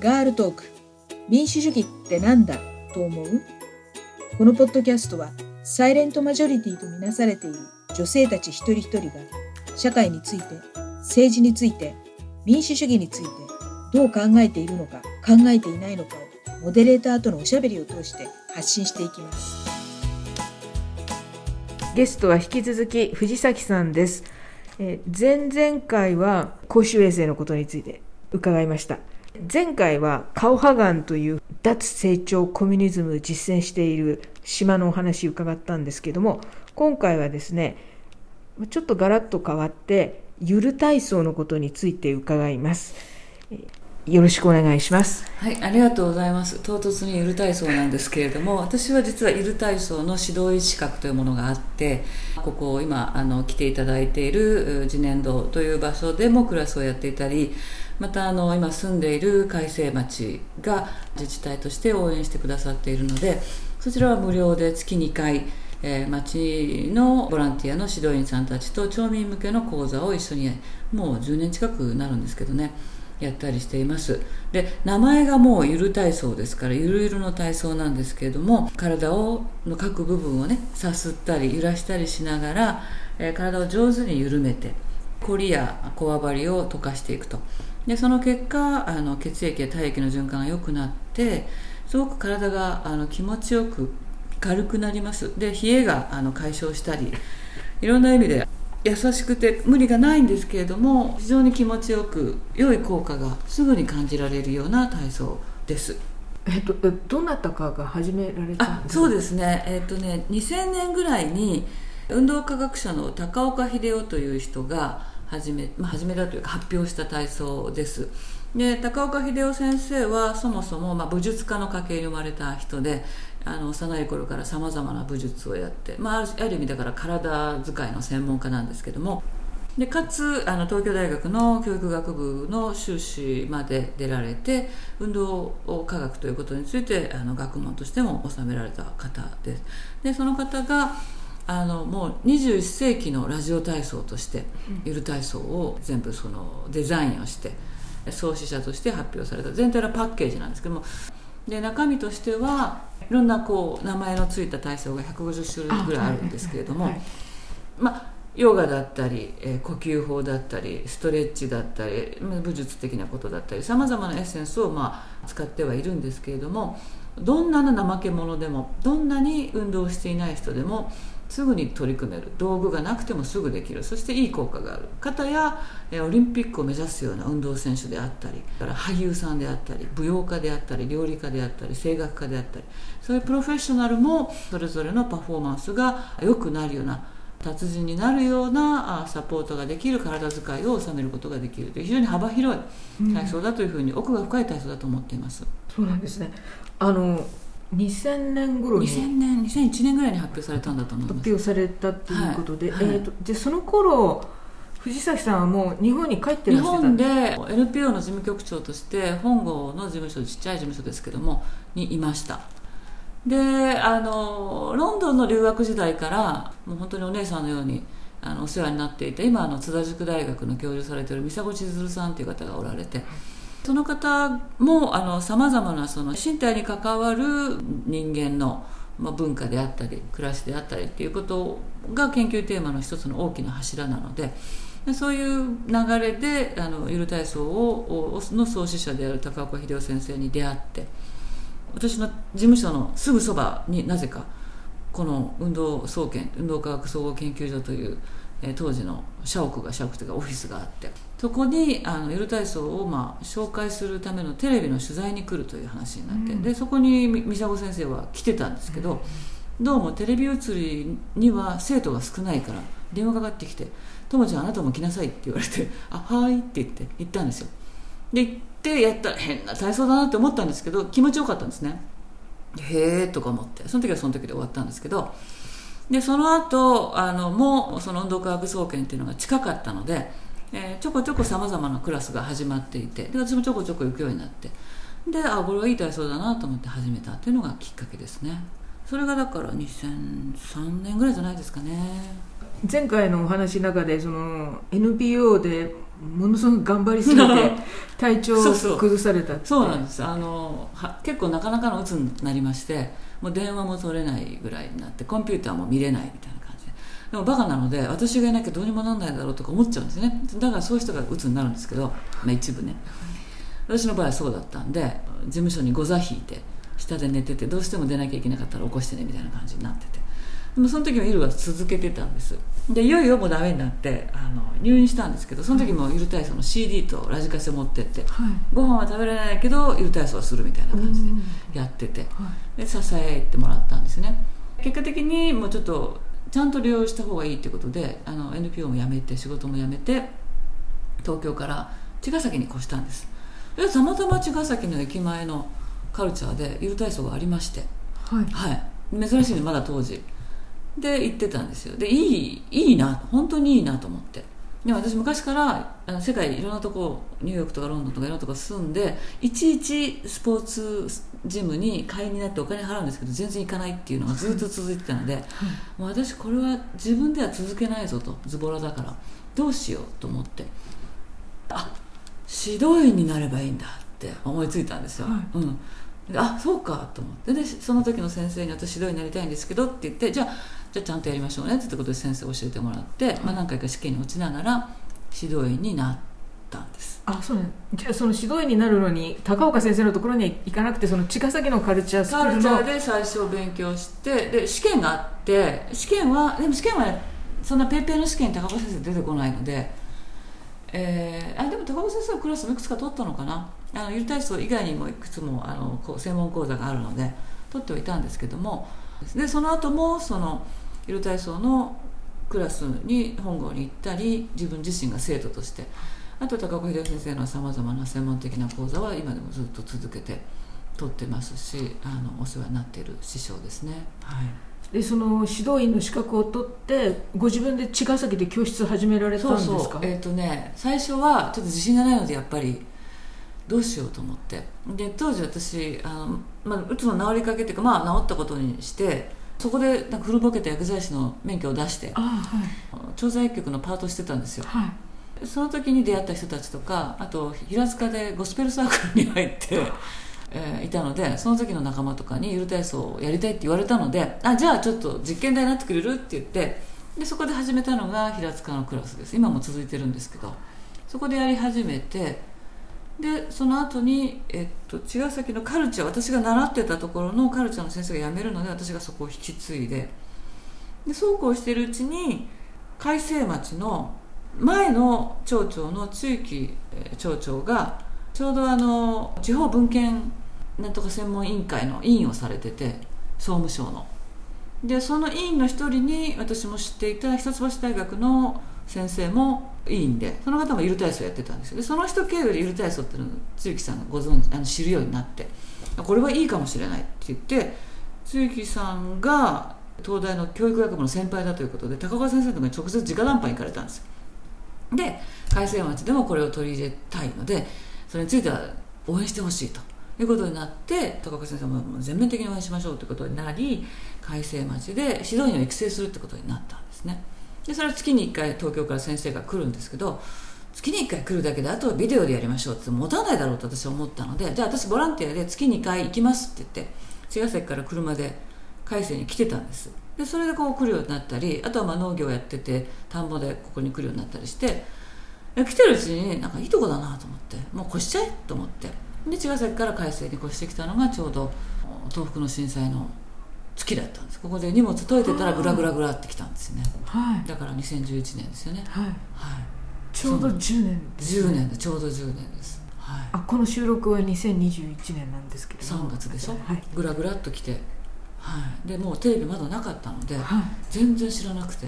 ガールトーク。民主主義ってなんだ？と思う？このポッドキャストはサイレントマジョリティとみなされている女性たち一人一人が社会について政治について民主主義についてどう考えているのか考えていないのかをモデレーターとのおしゃべりを通して発信していきます。ゲストは引き続き藤崎さんです。え前々回は公衆衛生のことについて伺いました。前回はカオハガンという脱成長コミュニズムを実践している島のお話を伺ったんですけども今回はですねちょっとガラッと変わってゆる体操のことについて伺います。よろしくお願いします。はいありがとうございます。唐突にゆる体操なんですけれども私は実はゆる体操の指導医資格というものがあってここ今あの来ていただいている次年度という場所でもクラスをやっていたりまたあの今住んでいる海星町が自治体として応援してくださっているのでそちらは無料で月2回えー、町のボランティアの指導員さんたちと町民向けの講座を一緒にもう10年近くなるんですけどねやったりしています。で名前がもうゆる体操ですからゆるゆるの体操なんですけれども体をの各部分をねさすったり揺らしたりしながら、えー、体を上手に緩めてコリやこわばりを溶かしていくと。でその結果あの血液や体液の循環が良くなってすごく体があの気持ちよく軽くなります。で冷えがあの解消したりいろんな意味で優しくて無理がないんですけれども非常に気持ちよく良い効果がすぐに感じられるような体操です。えっと、どなたかが始められたそうですね,、えっとね2000年ぐらいに運動科学者の高岡秀夫という人が始め,、まあ、始めたというか発表した体操です。で高岡秀夫先生はそもそも、まあ、武術家の家系に生まれた人であの幼い頃からさまざまな武術をやって、まあ、ある意味だから体使いの専門家なんですけども。でかつあの東京大学の教育学部の修士まで出られて運動科学ということについてあの学問としても収められた方です。でその方があのもう21世紀のラジオ体操としてゆる体操を全部そのデザインをして創始者として発表された全体のパッケージなんですけどもで中身としてはいろんなこう名前の付いた体操が150種類ぐらいあるんですけれども、まあヨガだったり、えー、呼吸法だったりストレッチだったり武術的なことだったりさまざまなエッセンスを、まあ、使ってはいるんですけれどもどんな怠け者でもどんなに運動していない人でもすぐに取り組める。道具がなくてもすぐできる。そしていい効果がある。方やオリンピックを目指すような運動選手であったりから俳優さんであったり舞踊家であったり料理家であったり声楽家であったりそういうプロフェッショナルもそれぞれのパフォーマンスが良くなるような達人になるようなサポートができる体使いを収めることができる。という非常に幅広い体操だというふうに奥が深い体操だと思っています。そうなんですね。あの2000年頃に2000年2001年ぐらいに発表されたんだと思います。発表されたということで、はい、えーと、でその頃藤崎さんはもう日本に帰ってらっしゃ日本で NPO の事務局長として本郷の事務所ちっちゃい事務所ですけどもにいました。であのロンドンの留学時代からもう本当にお姉さんのようにあのお世話になっていて今あの津田塾大学の教授されている三迫千鶴さんという方がおられてその方もさまざまなその身体に関わる人間の、まあ、文化であったり暮らしであったりっていうことが研究テーマの一つの大きな柱なのでそういう流れであのゆる体操をの創始者である高岡秀夫先生に出会って私の事務所のすぐそばになぜかこの運動総研運動科学総合研究所という、え当時の社屋が社屋というかオフィスがあってそこにあのゆる体操をまあ紹介するためのテレビの取材に来るという話になって、うん、でそこに美佐子先生は来てたんですけど、うん、どうもテレビ映りには生徒が少ないから電話かかってきて「ともちゃんあなたも来なさい」って言われて「あはい」って言って行ったんですよ。で行ってやったら変な体操だなって思ったんですけど気持ちよかったんですね。へえとか思ってその時はその時で終わったんですけどでその後あのもうその運動科学総研っていうのが近かったのでえー、ちょこちょこさまざまなクラスが始まっていてで私もちょこちょこ行くようになって。であこれはいい体操だなと思って始めたっていうのがきっかけですね。それがだから2003年ぐらいじゃないですかね。前回のお話の中でその NPO でものすごく頑張りすぎて 体調を崩されたって。そうなんです。あのは結構なかなかの鬱になりましてもう電話も取れないぐらいになってコンピューターも見れないみたいなででもバカなので私がいなきゃどうにもなんないだろうとか思っちゃうんですね。だからそういう人が鬱になるんですけど、まあ、一部ね。私の場合はそうだったんで事務所にご座引いて下で寝ててどうしても出なきゃいけなかったら起こしてねみたいな感じになってて。でもその時もイルは続けてたんです。でいよいよもうダメになってあの入院したんですけどその時もイル体操の CD とラジカセ持ってって、はい、ご飯は食べられないけどイル体操はするみたいな感じでやってて、で支えてもらったんですね。結果的にもうちょっとちゃんと利用した方がいいってことであの NPO も辞めて仕事も辞めて東京から茅ヶ崎に越したんです。でたまたま茅ヶ崎の駅前のカルチャーでイル体操がありまして、はい、はい、珍しいのまだ当時。で行ってたんですよ。でいいいいな本当にいいなと思って。でも私昔からあの世界いろんなとこニューヨークとかロンドンとかいろんなとこ住んでいちいちスポーツジムに会員になってお金払うんですけど全然行かないっていうのがずっと続いてたので、はい、もう私これは自分では続けないぞとズボラだから。どうしようと思って。あ指導員になればいいんだって思いついたんですよ、はい、うん。あそうかと思って。でその時の先生に私指導員になりたいんですけどって言ってじゃあじゃあちゃんとやりましょうねってことで先生教えてもらって、まあ、何回か試験に落ちながら指導員になったんです。あそうね。じゃあその指導員になるのに高岡先生のところに行かなくてその茅ヶ崎のカルチャースクールのカルチャーで最初勉強してで試験があって試験はでも試験はそんなペイペイの試験に高岡先生出てこないのでえー、あでも高岡先生のクラスもいくつか取ったのかな。あのゆる体操以外にもいくつもあのこう専門講座があるので取ってはいたんですけども。でその後もそのゆる体操のクラスに本郷に行ったり自分自身が生徒としてあと高岡秀夫先生のさまざまな専門的な講座は今でもずっと続けて取ってますしあのお世話になっている師匠ですね。はい。でその指導員の資格を取ってご自分で茅ヶ崎で教室始められたんですか？そうえっ、ー、とね最初はちょっと自信がないのでやっぱりどうしようと思って。で当時私あの、まあ、うつの治りかけっていうか、まあ、治ったことにしてそこでなんか古ぼけた薬剤師の免許を出して、はい、調剤薬局のパートしてたんですよ、はい、その時に出会った人たちとかあと平塚でゴスペルサークルに入ってえ、いたのでその時の仲間とかにゆる体操をやりたいって言われたのであじゃあちょっと実験台になってくれる？って言ってでそこで始めたのが平塚のクラスです。今も続いてるんですけどそこでやり始めてでその後にえっと茅ヶ崎のカルチャー私が習ってたところのカルチャーの先生が辞めるので私がそこを引き継いででそうこうしてるうちに海西町の前の町長の地域町長がちょうどあの地方文献なんとか専門委員会の委員をされてて総務省の。でその委員の一人に私も知っていた一橋大学の先生も委員でその方もゆる体操やってたんですよ。でその人経由でゆる体操っていうのを露木さんがご存知あの知るようになってこれはいいかもしれないって言って露木さんが東大の教育学部の先輩だということで高岡先生のとかに直接直談判行かれたんですよ。で海星町でもこれを取り入れたいのでそれについては応援してほしいと。いうことになって高岡先生も全面的に応援しましょうということになり海星町で指導員を育成するってことになったんですね。でそれは月に1回東京から先生が来るんですけど月に1回来るだけであとはビデオでやりましょうって持たないだろうと私は思ったのでじゃあ私ボランティアで月2回行きますって言って茅ヶ崎から車で海星に来てたんです。でそれでこう来るようになったりあとはまあ農業やってて田んぼでここに来るようになったりして来てるうちになんかいいとこだなと思ってもう越しちゃえと思って。で茅ヶ崎から海星に越してきたのがちょうど東北の震災の月だったんです。ここで荷物解いてたらグラグラグラってきたんですね、はい、だから2011年ですよね。はい、はい、ちょうど10年です、ね、10年でちょうど10年です。はい、あこの収録は2021年なんですけど3月でしょ、はい、グラグラっと来て、はい、でもうテレビまだなかったので、はい、全然知らなくて。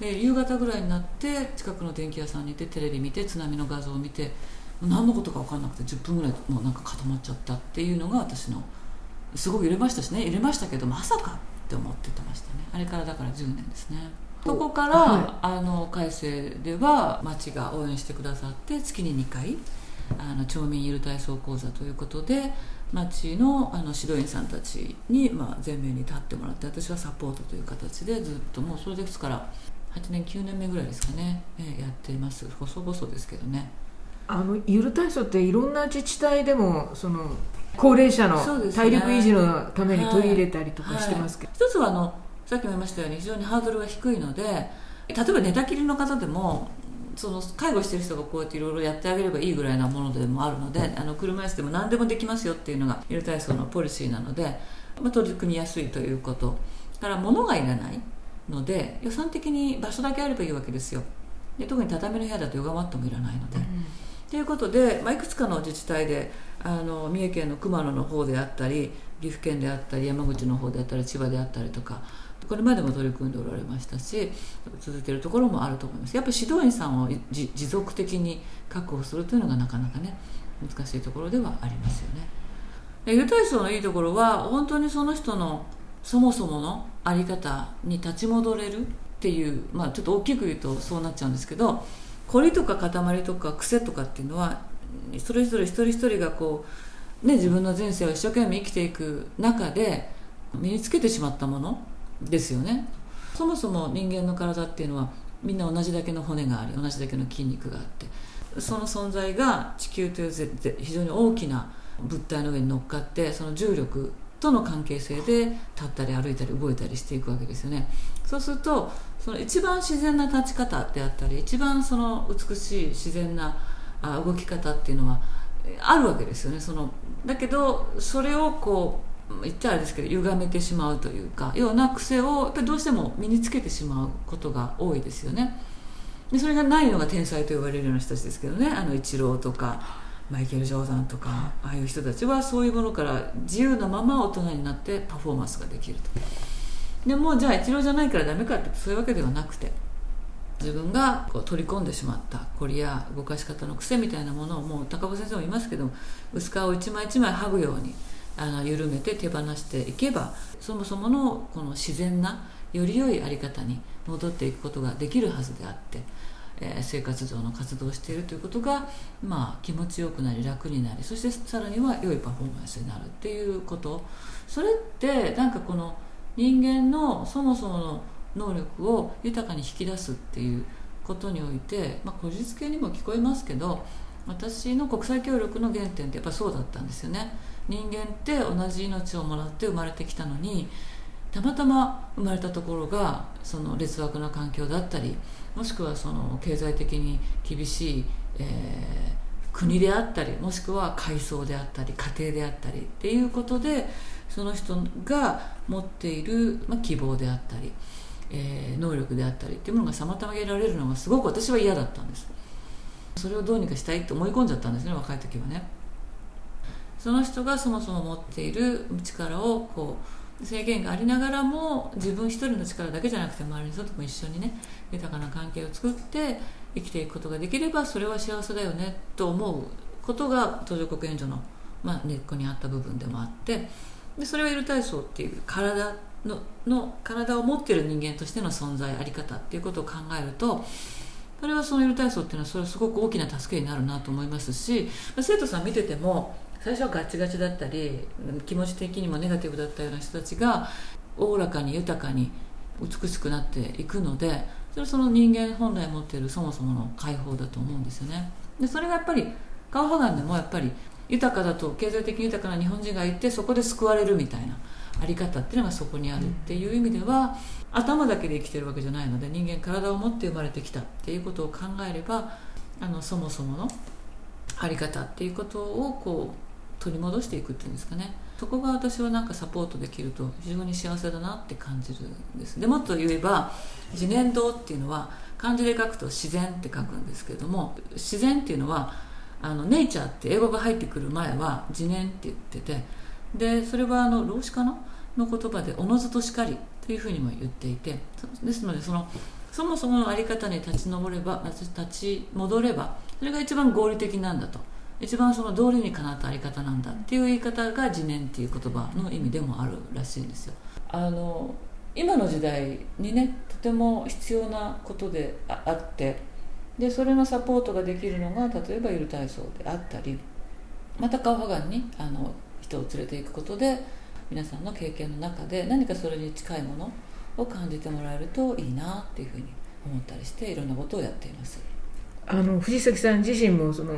で夕方ぐらいになって近くの電気屋さんにいてテレビ見て津波の画像を見て何のことか分かんなくて10分ぐらいもうなんか固まっちゃったっていうのが私のすごく揺れましたしね。揺れましたけどまさかって思っててましたね。あれからだから10年ですね。そこから、はい、あの改正では町が応援してくださって月に2回あの町民ゆる体操講座ということで町のあの指導員さんたちに、まあ、前面に立ってもらって私はサポートという形でずっともうそれですから8年9年目ぐらいですかね、えーやっています。細々ですけどね。あのゆる体操っていろんな自治体でもその高齢者の体力維持のために取り入れたりとかはいしてますけど、一つはあのさっきも言いましたように非常にハードルが低いので例えば寝たきりの方でもその介護してる人がこうやっていろいろやってあげればいいぐらいなものでもあるのであの車椅子でも何でもできますよっていうのがゆる体操のポリシーなので、まあ、取り組みやすいということ。だから物がいらないので予算的に場所だけあればいいわけですよ。で特に畳の部屋だとヨガマットもいらないので。ということで、まあ、いくつかの自治体であの三重県の熊野の方であったり岐阜県であったり山口の方であったり千葉であったりとかこれまでも取り組んでおられましたし続いているところもあると思います。やっぱり指導員さんを持続的に確保するというのがなかなかね難しいところではありますよね。でゆる体操のいいところは本当にその人のそもそもの在り方に立ち戻れるっていう、まあ、ちょっと大きく言うとそうなっちゃうんですけど凝りとか塊とか癖とかっていうのはそれぞれ一人一人がこう、ね、自分の人生を一生懸命生きていく中で身につけてしまったものですよね。そもそも人間の体っていうのはみんな同じだけの骨があり同じだけの筋肉があってその存在が地球というぜ非常に大きな物体の上に乗っかってその重力との関係性で立ったり歩いたり動いたりしていくわけですよね。そうするとその一番自然な立ち方であったり一番その美しい自然なあ動き方っていうのはあるわけですよね。そのだけどそれをこう言っちゃあれですけど歪めてしまうというかような癖をやっぱどうしても身につけてしまうことが多いですよね。でそれがないのが天才と言われるような人たちですけどね。あのイチローとかマイケル・ジョーダンとかああいう人たちはそういうものから自由なまま大人になってパフォーマンスができると。でもじゃあイチローじゃないからダメかってそういうわけではなくて自分がこう取り込んでしまった凝りや動かし方の癖みたいなものをもう高尾先生も言いますけど薄皮を一枚一枚剥ぐようにあの緩めて手放していけばそもそものこの自然なより良い在り方に戻っていくことができるはずであって、えー生活上の活動をしているということが、まあ、気持ちよくなり楽になりそしてさらには良いパフォーマンスになるっていうこと。それってなんかこの人間のそもそもの能力を豊かに引き出すっていうことにおいて、まあ、こじつけにも聞こえますけど私の国際協力の原点ってやっぱそうだったんですよね。人間って同じ命をもらって生まれてきたのにたまたま生まれたところがその劣悪な環境だったりもしくはその経済的に厳しい、えー国であったりもしくは階層であったり家庭であったりっていうことでその人が持っている、まあ、希望であったり、えー能力であったりっていうものが妨げられるのがすごく私は嫌だったんです。それをどうにかしたいって思い込んじゃったんですね若い時はね。その人がそもそも持っている力をこう制限がありながらも自分一人の力だけじゃなくて周りの人とも一緒にね豊かな関係を作って生きていくことができればそれは幸せだよねと思うことが途上国援助の、まあ、根っこにあった部分でもあってでそれはゆる体操っていう体のの体を持っている人間としての存在あり方っていうことを考えるとそれはそのゆる体操っていうのはそれはすごく大きな助けになるなと思いますし生徒さん見てても最初はガチガチだったり気持ち的にもネガティブだったような人たちがおおらかに豊かに美しくなっていくのでそれはその人間本来持っているそもそもの解放だと思うんですよね。でそれがやっぱりカウハガンでもやっぱり豊かだと経済的に豊かな日本人がいてそこで救われるみたいなあり方っていうのがそこにあるっていう意味では、頭だけで生きてるわけじゃないので人間体を持って生まれてきたっていうことを考えればあのそもそものあり方っていうことをこう取り戻していくっていうんですかね。そこが私はなんかサポートできると非常に幸せだなって感じるんです。でもっと言えば自然道っていうのは漢字で書くと自然って書くんですけれども自然っていうのはあのネイチャーって英語が入ってくる前は自然って言っててでそれはあの老子かな？の言葉でおのずとしかりというふうにも言っていてですのでそのそもそもの在り方に立ち上れば立ち戻ればそれが一番合理的なんだと。一番その道理にかなった在り方なんだっていう言い方が自然っていう言葉の意味でもあるらしいんですよ。あの今の時代にねとても必要なことでああってでそれのサポートができるのが例えばゆる体操であったりまたカウハガンにあの人を連れていくことで皆さんの経験の中で何かそれに近いものを感じてもらえるといいなっていうふうに思ったりしていろんなことをやっています。あの藤崎さん自身もその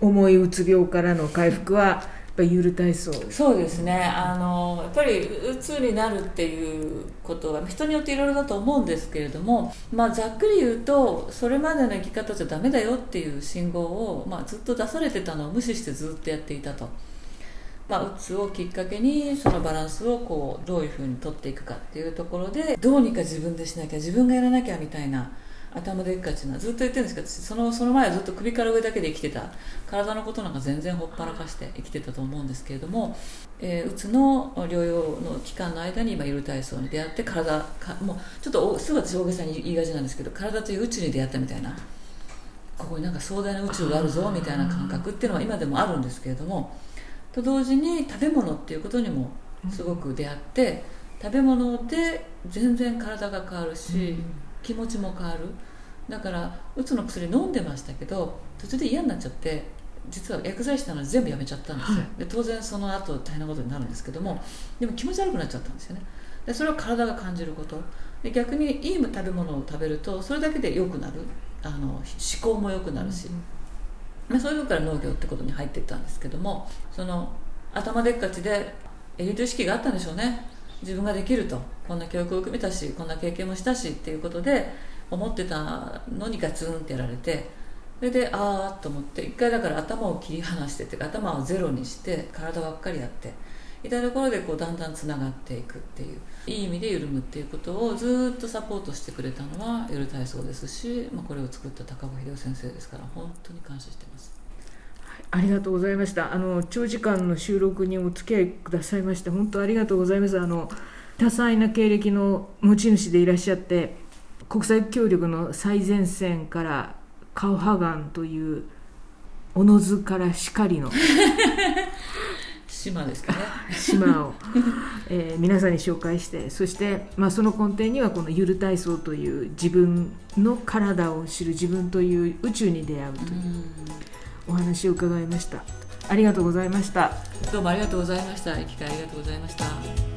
重いうつ病からの回復はやっぱゆる体操そうですねあのやっぱりうつになるっていうことは人によっていろいろだと思うんですけれども、まあ、ざっくり言うとそれまでの生き方じゃダメだよっていう信号を、まあ、ずっと出されてたのを無視してずっとやっていたと。まあ、うつをきっかけにそのバランスをこうどういうふうに取っていくかっていうところでどうにか自分でしなきゃ自分がやらなきゃみたいな頭でっかちなずっと言ってるんですけどそのその前はずっと首から上だけで生きてた。体のことなんか全然ほっぱらかして生きてたと思うんですけれども、えー、うつの療養の期間の間に今ゆる体操に出会って体かもうちょっとすぐ私大げさに言いがちなんですけど体という宇宙に出会ったみたいな。ここになんか壮大な宇宙があるぞみたいな感覚っていうのは今でもあるんですけれどもと同時に食べ物っていうことにもすごく出会って食べ物で全然体が変わるし、気持ちも変わる。だからうつの薬飲んでましたけど途中で嫌になっちゃって実は薬剤師なのに全部やめちゃったんですよ、はい、で当然その後大変なことになるんですけどもでも気持ち悪くなっちゃったんですよね。でそれは体が感じること。で逆にいい食べ物を食べるとそれだけで良くなる。あの思考も良くなるし、まあ、そういうのから農業ってことに入っていったんですけどもその頭でっかちでエリート意識があったんでしょうね自分ができるとこんな教育を受けたしこんな経験もしたしっていうことで思ってたのにガツンってやられてそれでああと思って一回だから頭を切り離してっていうか頭をゼロにして体ばっかりやっていたところでこうだんだんつながっていくっていういい意味で緩むっていうことをずっとサポートしてくれたのは夜体操ですし、まあ、これを作った高尾秀夫先生ですから本当に感謝してます。ありがとうございました。あの長時間の収録にお付き合いくださいまして本当ありがとうございます。あの多彩な経歴の持ち主でいらっしゃって国際協力の最前線からカウハガンというおのずからしかりの 島ですかね島を、えー、皆さんに紹介してそして、まあ、その根底にはこのゆる体操という自分の体を知る自分という宇宙に出会うというお話を伺いました。ありがとうございました。どうもありがとうございました。機会ありがとうございました。